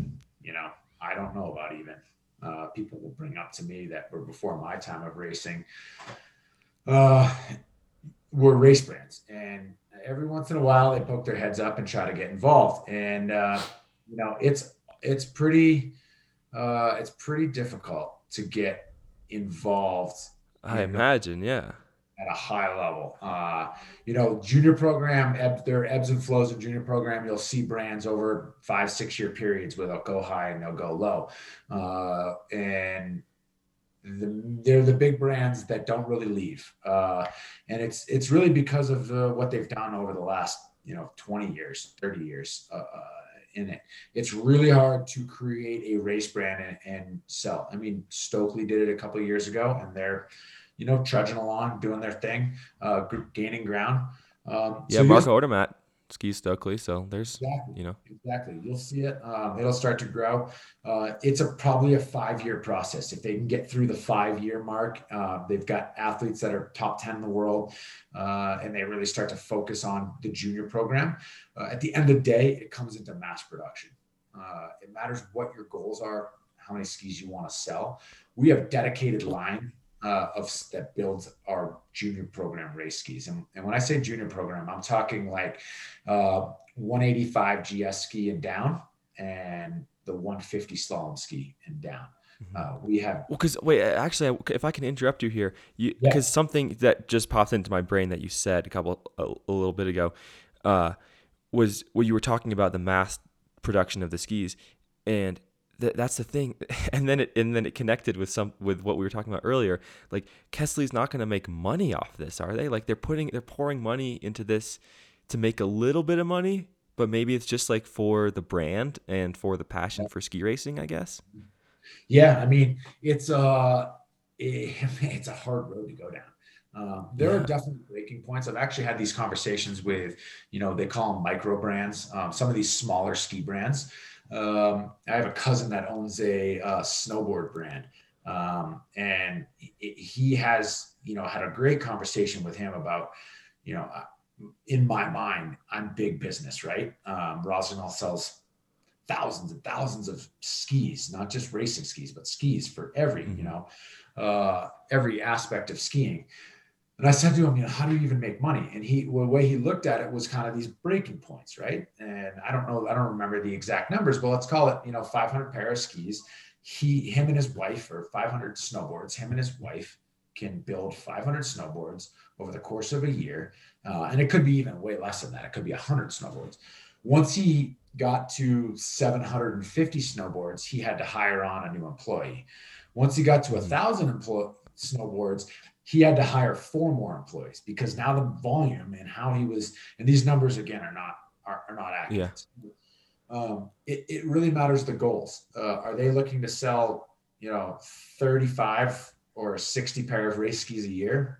you know, I don't know about even uh, people will bring up to me that were before my time of racing uh, were race brands. And every once in a while, they poke their heads up and try to get involved. And uh, you know, it's it's pretty uh, it's pretty difficult to get involved. I imagine, yeah at a high level. Uh, you know, junior program, eb- there are ebbs and flows of junior program. You'll see brands over five, six year periods where they'll go high and they'll go low. Uh, and the, they're the big brands that don't really leave. Uh, and it's, it's really because of what they've done over the last, you know, 20 years, 30 years. Uh, uh, in it. It's really hard to create a race brand and, and sell. I mean, Stöckli did it a couple years ago, and they're, you know, trudging along, doing their thing, uh, gaining ground. Um, yeah, so Marco Odermatt ski Stöckli. So there's, exactly, you know, exactly. You'll see it. Um, it'll start to grow. Uh, it's a probably a five year process. If they can get through the five year mark, uh, they've got athletes that are top 10 in the world, uh, and they really start to focus on the junior program. Uh, at the end of the day, it comes into mass production. Uh, it matters what your goals are, how many skis you want to sell. We have dedicated line uh, of that builds our junior program race skis. And, and when I say junior program, I'm talking like uh, 185 GS ski and down and the 150 slalom ski and down. Mm-hmm. Uh, we have well, because wait, actually, if I can interrupt you here, because yeah. something that just popped into my brain that you said a couple a, a little bit ago uh, was when you were talking about the mass production of the skis, and th- that's the thing. And then it and then it connected with some with what we were talking about earlier. Like Kästle's not going to make money off this are they? Like they're putting they're pouring money into this to make a little bit of money but maybe it's just like for the brand and for the passion for ski racing i guess? Yeah i mean it's uh it, it's a hard road to go down. Um, there yeah. are definitely breaking points. I've actually had these conversations with, you know, they call them micro brands, um, some of these smaller ski brands um, I have a cousin that owns a uh, snowboard brand, um, and he has, you know, had a great conversation with him about, you know, in my mind, I'm big business, right? Um, Rossignol sells thousands and thousands of skis, not just racing skis, but skis for every, mm-hmm. you know, uh, every aspect of skiing. And I said to him, you know, how do you even make money? And he, well, the way he looked at it was kind of these breaking points, right? And I don't know, I don't remember the exact numbers, but let's call it, you know, 500 pair of skis. He, him and his wife, or 500 snowboards, him and his wife can build 500 snowboards over the course of a year. Uh, and it could be even way less than that. It could be 100 snowboards. Once he got to 750 snowboards, he had to hire on a new employee. Once he got to a hmm. thousand snowboards, he had to hire four more employees because now the volume and how he was and these numbers again are not are, are not accurate. Yeah. um, it, it really matters the goals. Uh, are they looking to sell you know 35 or 60 pair of race skis a year?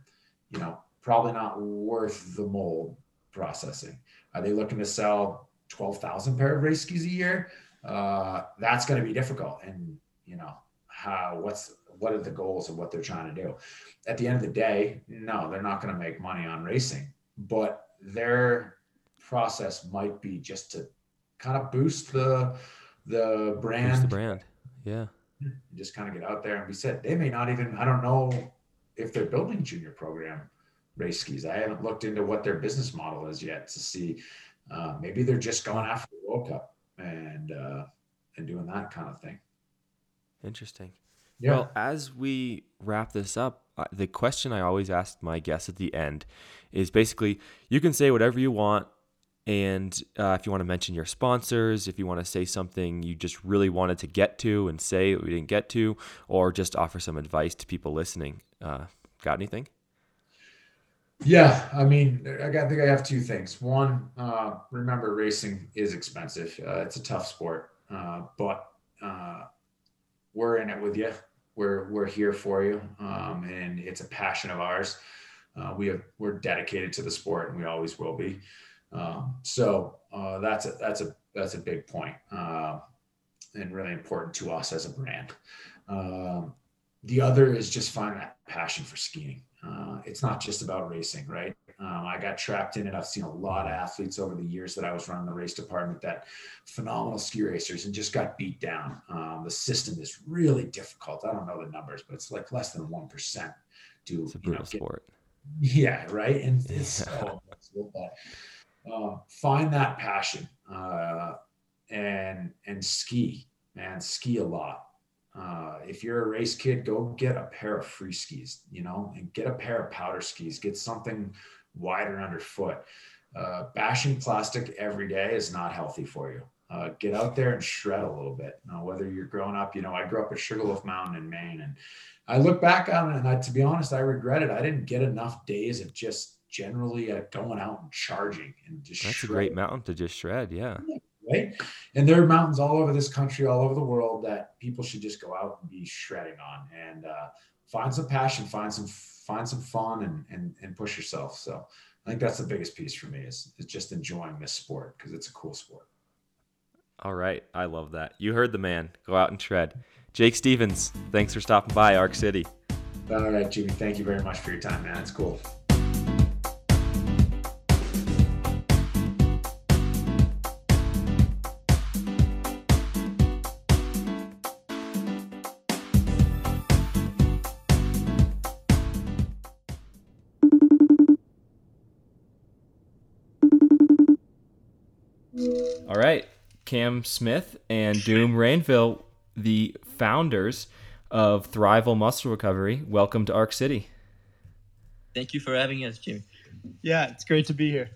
You know probably not worth the mold processing. Are they looking to sell 12,000 pair of race skis a year? Uh, that's going to be difficult. And you know how what's what are the goals of what they're trying to do? At the end of the day no they're not going to make money on racing but their process might be just to kind of boost the the brand. Boost the brand yeah. Just kind of get out there and be said they may not even i don't know if they're building junior program race skis. I haven't looked into what their business model is yet to see uh, maybe they're just going after the world cup and uh, and doing that kind of thing. Interesting yeah. Well, as we wrap this up, the question I always ask my guests at the end is basically you can say whatever you want. And uh, if you want to mention your sponsors, if you want to say something you just really wanted to get to and say we didn't get to, or just offer some advice to people listening, uh, got anything? Yeah, I mean, I, I think I have two things. One, uh, remember, racing is expensive. Uh, it's a tough sport, uh, but uh, we're in it with you we're we're here for you, um, and it's a passion of ours. Uh, we have we're dedicated to the sport, and we always will be. Um, so uh, that's a that's a that's a big point, uh, and really important to us as a brand. Um, the other is just finding that passion for skiing. Uh, it's not just about racing, right? Um, I got trapped in it. I've seen a lot of athletes over the years that I was running the race department that phenomenal ski racers and just got beat down. Um, the system is really difficult. I don't know the numbers, but it's like less than 1% to, it's a brutal you know, get, sport. Yeah. Right. And it's so, uh, find that passion uh, and, and ski, man, ski a lot. Uh, if you're a race kid, go get a pair of free skis, you know, and get a pair of powder skis, get something wider underfoot. Uh, bashing plastic every day is not healthy for you. Uh, get out there and shred a little bit. Now, whether you're growing up, you know, I grew up at Sugarloaf Mountain in Maine, and I look back on it, and I, to be honest, I regret it. I didn't get enough days of just generally uh, going out and charging and just. That's a great mountain to just shred, yeah. yeah right? And there are mountains all over this country, all over the world that people should just go out and be shredding on and uh, find some passion, find some find some fun, and and and push yourself. So I think that's the biggest piece for me is, is just enjoying this sport because it's a cool sport. All right, I love that. You heard the man. Go out and tread. Jake Stevens, thanks for stopping by Arc City. All right, Jimmy. Thank you very much for your time, man. It's cool. Right, Cam Smith and Doom Rainville, the founders of Thrival Muscle Recovery. Welcome to Arc City. Thank you for having us, Jimmy. Yeah, it's great to be here.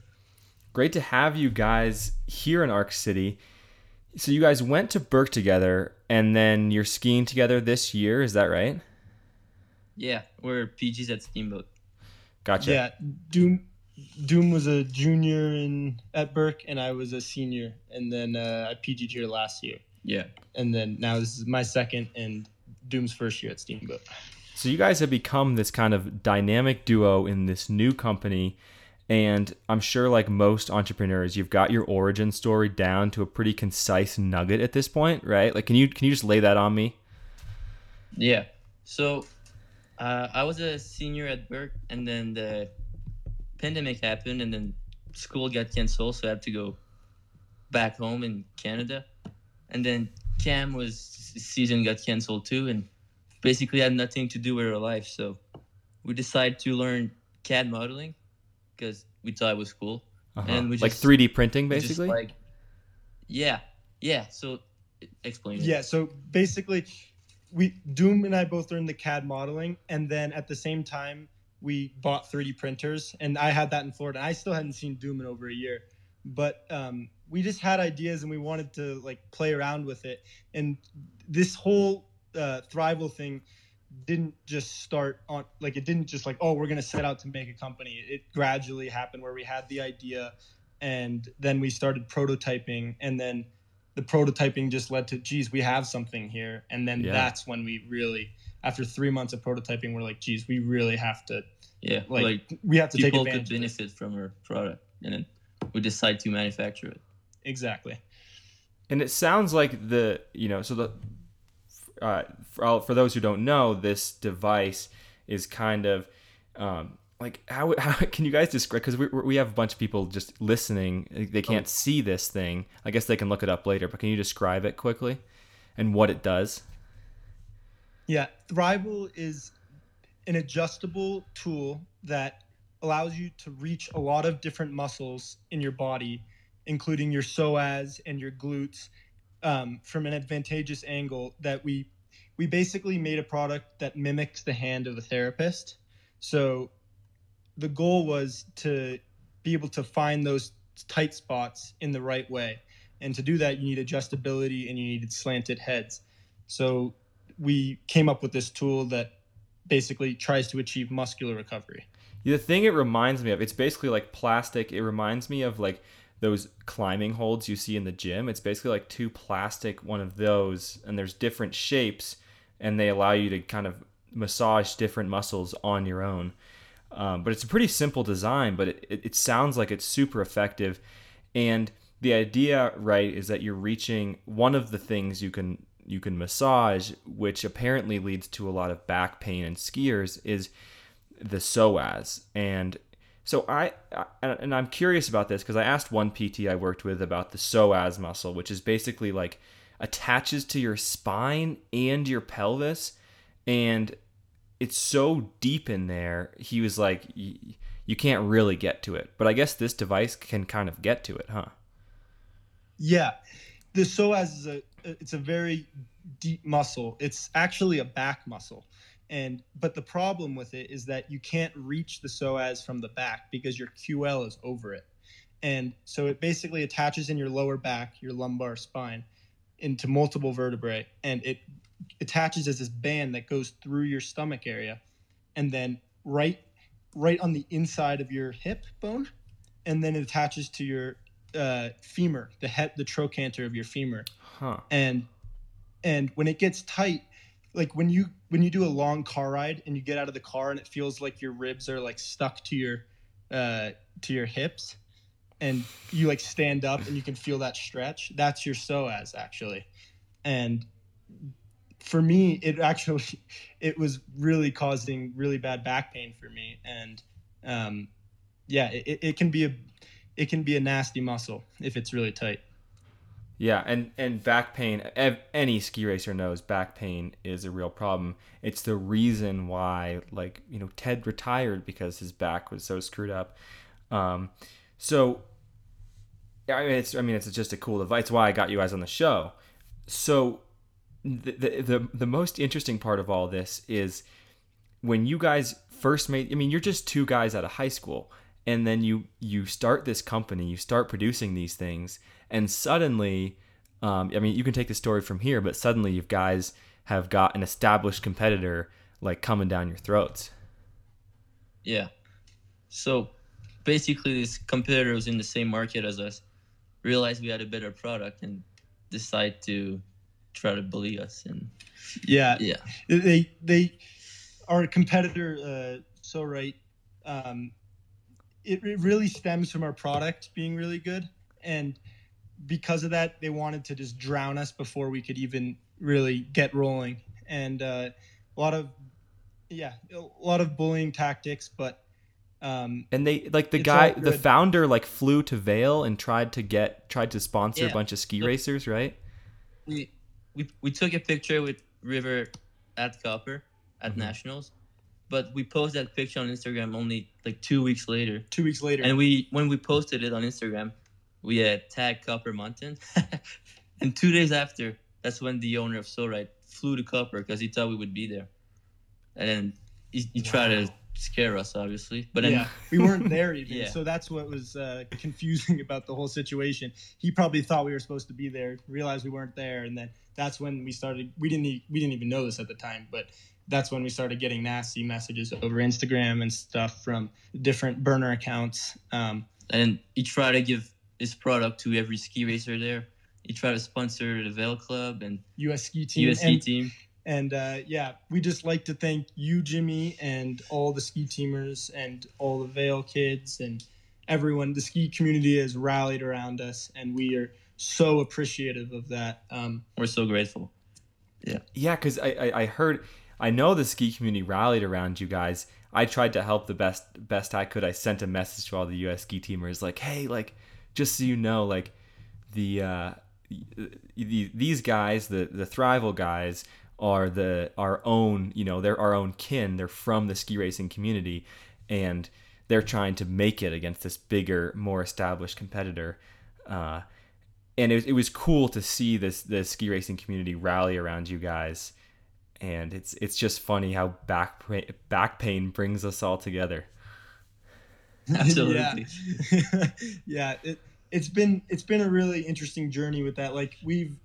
Great to have you guys here in Arc City. So you guys went to Burke together and then you're skiing together this year, is that right? Yeah, we're PGs at Steamboat. Gotcha. Yeah, Doom Doom was a junior in at Burke and I was a senior and then uh, I PG'd here last year. Yeah. And then now this is my second and Doom's first year at Steamboat. So you guys have become this kind of dynamic duo in this new company. And I'm sure, like most entrepreneurs, you've got your origin story down to a pretty concise nugget at this point, right? Like, can you can you just lay that on me? Yeah. So, uh, I was a senior at Burke, and then the pandemic happened, and then school got canceled, so I had to go back home in Canada. And then Cam was season got canceled too, and basically had nothing to do with our life. So we decided to learn CAD modeling because we thought it was cool, Uh-huh. and we just, like 3D printing, basically. like yeah, yeah. So explain it. Yeah, so basically we Doom and I both learned the CAD modeling and then at the same time we bought 3D printers and I had that in Florida. I still hadn't seen Doom in over a year. But um, we just had ideas and we wanted to like play around with it. And this whole uh, Thrival thing didn't just start on like it didn't just like oh we're gonna set out to make a company. It gradually happened where we had the idea and then we started prototyping and then the prototyping just led to geez we have something here and then Yeah. that's when we really after three months of prototyping we're like geez we really have to yeah. like, Like, we have to take advantage. people advantage could of this. benefit from our product, and then we decide to manufacture it. exactly And it sounds like the you know so the uh, for, all- for those who don't know, this device is kind of um, like how, how can you guys describe? Because we we have a bunch of people just listening. They can't see this thing. I guess they can look it up later. But can you describe it quickly and what it does? Yeah, Thrival is an adjustable tool that allows you to reach a lot of different muscles in your body, including your psoas and your glutes, um, from an advantageous angle. That we we basically made a product that mimics the hand of a therapist. So the goal was to be able to find those tight spots in the right way. And to do that, you need adjustability and you needed slanted heads. So we came up with this tool that basically tries to achieve muscular recovery. The thing it reminds me of, it's basically like plastic. It reminds me of like those climbing holds you see in the gym. It's basically like two plastic one of those, and there's different shapes, and they allow you to kind of massage different muscles on your own. Um, but it's a pretty simple design, but it, it, it sounds like it's super effective. And the idea, right, is that you're reaching one of the things you can you can massage, which apparently leads to a lot of back pain in skiers, is the psoas. And so I, I and I'm curious about this because I asked one PT I worked with about the psoas muscle, which is basically like attaches to your spine and your pelvis, and it's so deep in there. He was like, you can't really get to it, but I guess this device can kind of get to it, huh? Yeah, the psoas is a it's a very deep muscle. It's actually a back muscle, and but the problem with it is that you can't reach the psoas from the back because your QL is over it, and so it basically attaches in your lower back, your lumbar spine, into multiple vertebrae, and it attaches as this band that goes through your stomach area, and then right right on the inside of your hip bone, and then it attaches to your uh, femur, the head, the trochanter of your femur, Huh. and and when it gets tight, like when you when you do a long car ride and you get out of the car and it feels like your ribs are like stuck to your uh, to your hips, and you like stand up and you can feel that stretch. That's your psoas actually, and for me, it actually it was really causing really bad back pain for me, and um, yeah, it, it can be a it can be a nasty muscle if it's really tight. Yeah, and and back pain. Any ski racer knows back pain is a real problem. It's the reason why, like you know, Ted retired because his back was so screwed up. Um, so, I mean, it's I mean, it's just a cool device. It's why I got you guys on the show. So, the the the, the most interesting part of all this is when you guys first made. I mean, you're just two guys out of high school, and then you you start this company. You start producing these things and suddenly um, i mean you can take the story from here but suddenly you guys have got an established competitor like coming down your throats Yeah. So basically, this competitor was in the same market as us, realized we had a better product, and decide to try to bully us. And Yeah, yeah, they they our competitor uh, so right um, it, it really stems from our product being really good. And because of that they wanted to just drown us before we could even really get rolling. And uh, a lot of yeah a lot of bullying tactics but um, and they like the guy the founder like flew to Vail and tried to get tried to sponsor a bunch of ski So- racers right? We we we took a picture with River at Copper at Mhm. nationals, but we posted that picture on Instagram only like two weeks later. two weeks later And we when we posted it on Instagram, we had tagged Copper Mountain, and two days after, that's when the owner of So Right flew to Copper because he thought we would be there, and then he, he tried to scare us, obviously. But then yeah, we weren't there even. Yeah. So that's what was uh, confusing about the whole situation. He probably thought we were supposed to be there, realized we weren't there, and then that's when we started. We didn't we didn't even know this at the time, but that's when we started getting nasty messages over Instagram and stuff from different burner accounts. Um, and he tried to give his product to every ski racer there. He tried to sponsor the Vail Club and US ski team USC and, team. and uh, yeah, we just like to thank you, Jimmy, and all the ski teamers and all the Vail kids and everyone. The ski community has rallied around us, and we are so appreciative of that. Um, We're so grateful. Yeah. Yeah because I, I I heard I know the ski community rallied around you guys. I tried to help the best best I could. I sent a message to all the US ski teamers like hey like just so you know like the uh the, these guys the the thrival guys are the our own you know they're our own kin. They're from the ski racing community and they're trying to make it against this bigger more established competitor. Uh and it was, it was cool to see this the ski racing community rally around you guys and it's it's just funny how back back pain brings us all together Absolutely. yeah, yeah. It, it's been it's been a really interesting journey with that. Like we've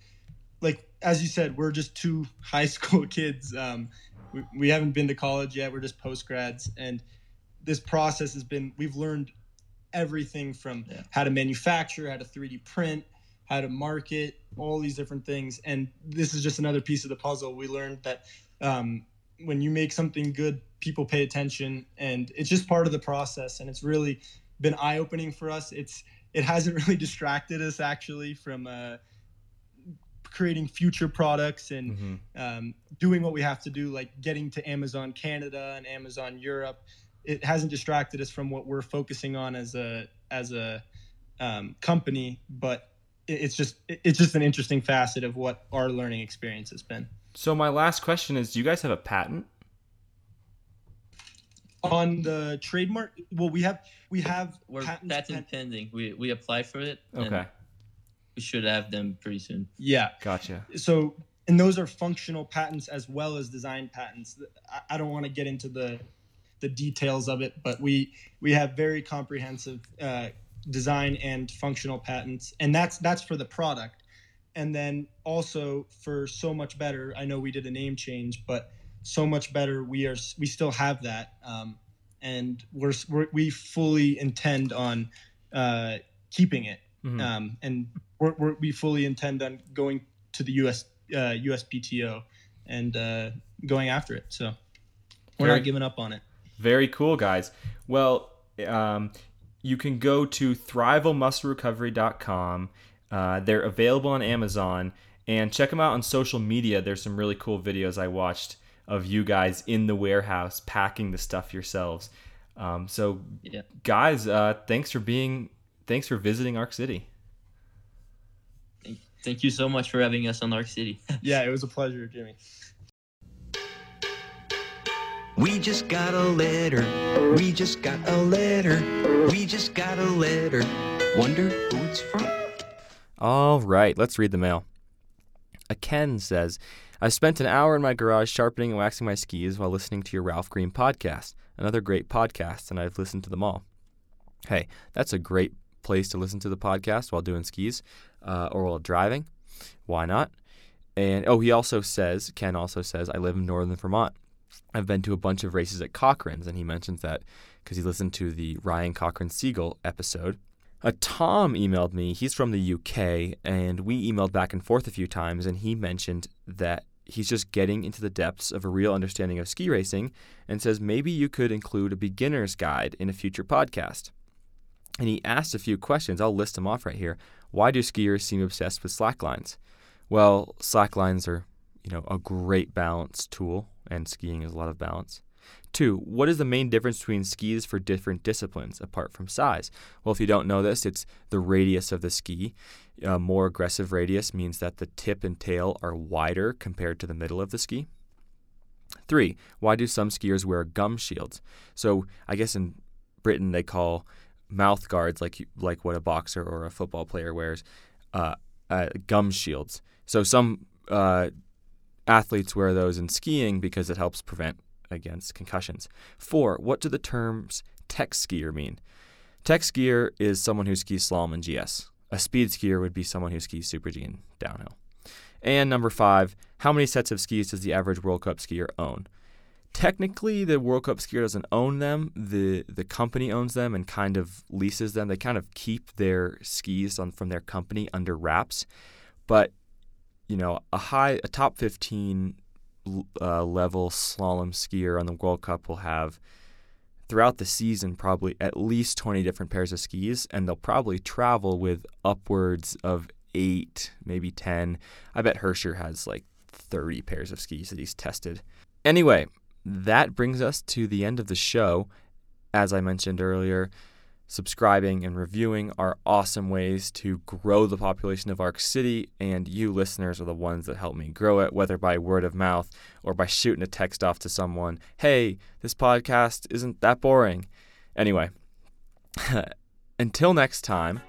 like as you said, we're just two high school kids. Um, we, we haven't been to college yet. We're just post grads, and this process has been we've learned everything from Yeah. how to manufacture, how to 3D print, how to market, all these different things. And this is just another piece of the puzzle. We learned that um, when you make something good, people pay attention, and it's just part of the process. And it's really been eye opening for us. It's it hasn't really distracted us actually from uh, creating future products and Mhm. um, doing what we have to do, like getting to Amazon Canada and Amazon Europe. It hasn't distracted us from what we're focusing on as a as a um, company, but it's just it's just an interesting facet of what our learning experience has been. so my last question is do you guys have a patent On the trademark, well, we have we have We're patents patent pen- pending. We we apply for it. and okay We should have them pretty soon. yeah, gotcha so and those are functional patents as well as design patents i, I don't want to get into the the details of it but we we have very comprehensive uh, design and functional patents and that's that's for the product and then also for so much better i know we did a name change but so much better we are we still have that um, and we're, we're we fully intend on uh, keeping it mm-hmm. um, and we're, we're, we fully intend on going to the US uh, USPTO and uh, going after it. So we're very, not giving up on it. Very cool, guys. Well, um, you can go to thrivalmusclerecovery.com. Uh, they're available on Amazon and check them out on social media. There's some really cool videos I watched of you guys in the warehouse packing the stuff yourselves. Um, so, yeah. guys, uh, thanks for being, thanks for visiting Arc City. Thank you so much for having us on Arc City. yeah, it was a pleasure, Jimmy. We just got a letter. We just got a letter. We just got a letter. Wonder who it's from. All right, let's read the mail. A Ken says, I spent an hour in my garage sharpening and waxing my skis while listening to your Ralph Green podcast. Another great podcast, and I've listened to them all. Hey, that's a great place to listen to the podcast while doing skis uh, or while driving. Why not? And oh, he also says, Ken also says, I live in northern Vermont. I've been to a bunch of races at Cochran's, and he mentions that because he listened to the Ryan Cochran-Siegle episode. Uh, Tom emailed me. He's from the UK, and we emailed back and forth a few times, and he mentioned that he's just getting into the depths of a real understanding of ski racing and says maybe you could include a beginner's guide in a future podcast. And he asked a few questions. I'll list them off right here. Why do skiers seem obsessed with slacklines? Well, slacklines are, you know, a great balance tool, and skiing is a lot of balance. Two, what is the main difference between skis for different disciplines apart from size? Well, if you don't know this, it's the radius of the ski. A more aggressive radius means that the tip and tail are wider compared to the middle of the ski. Three, why do some skiers wear gum shields? So I guess in Britain they call mouth guards, like like what a boxer or a football player wears, uh, uh, gum shields. So some uh, athletes wear those in skiing because it helps prevent against concussions. Four, what do the terms tech skier mean? Tech skier is someone who skis slalom and GS. A speed skier would be someone who skis Super G and downhill. And number five, how many sets of skis does the average World Cup skier own? Technically, the World Cup skier doesn't own them. The the company owns them and kind of leases them. They kind of keep their skis on, from their company under wraps. But you know, a high, a top 15 uh, level slalom skier on the World Cup will have throughout the season probably at least 20 different pairs of skis, and they'll probably travel with upwards of eight, maybe 10. I bet Hirscher has like 30 pairs of skis that he's tested. Anyway, that brings us to the end of the show. As I mentioned earlier, subscribing, and reviewing are awesome ways to grow the population of Arc City, and you listeners are the ones that help me grow it, whether by word of mouth or by shooting a text off to someone. Hey, this podcast isn't that boring. Anyway, until next time,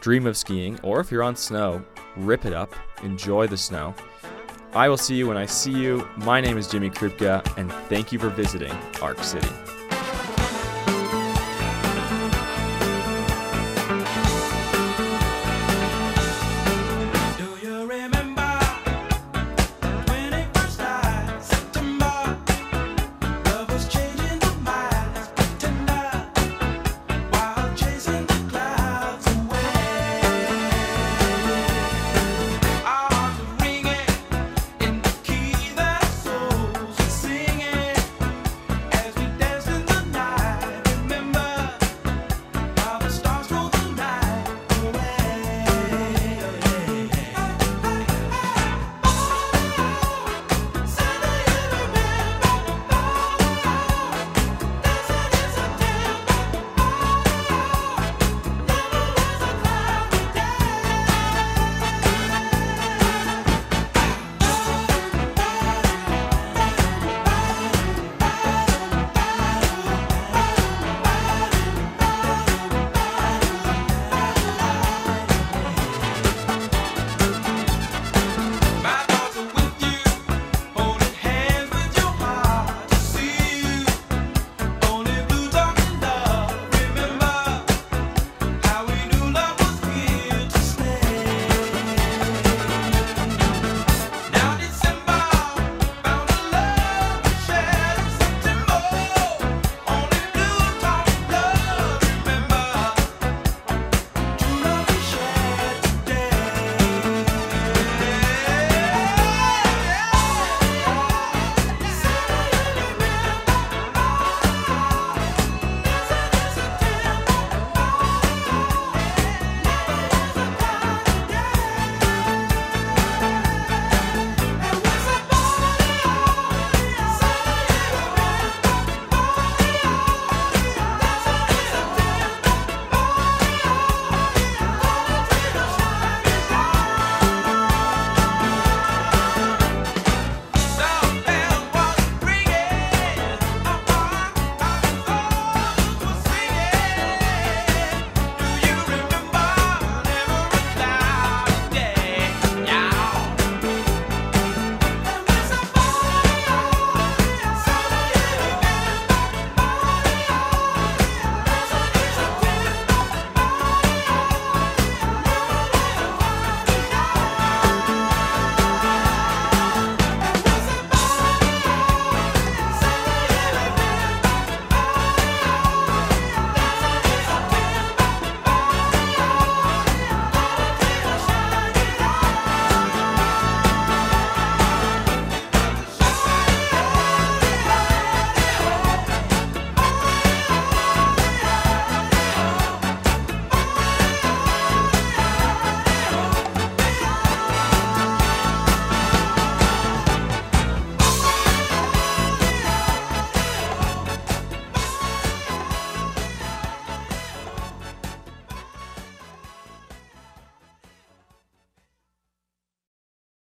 dream of skiing, or if you're on snow, rip it up, enjoy the snow. I will see you when I see you. My name is Jimmy Krupka, and thank you for visiting Arc City.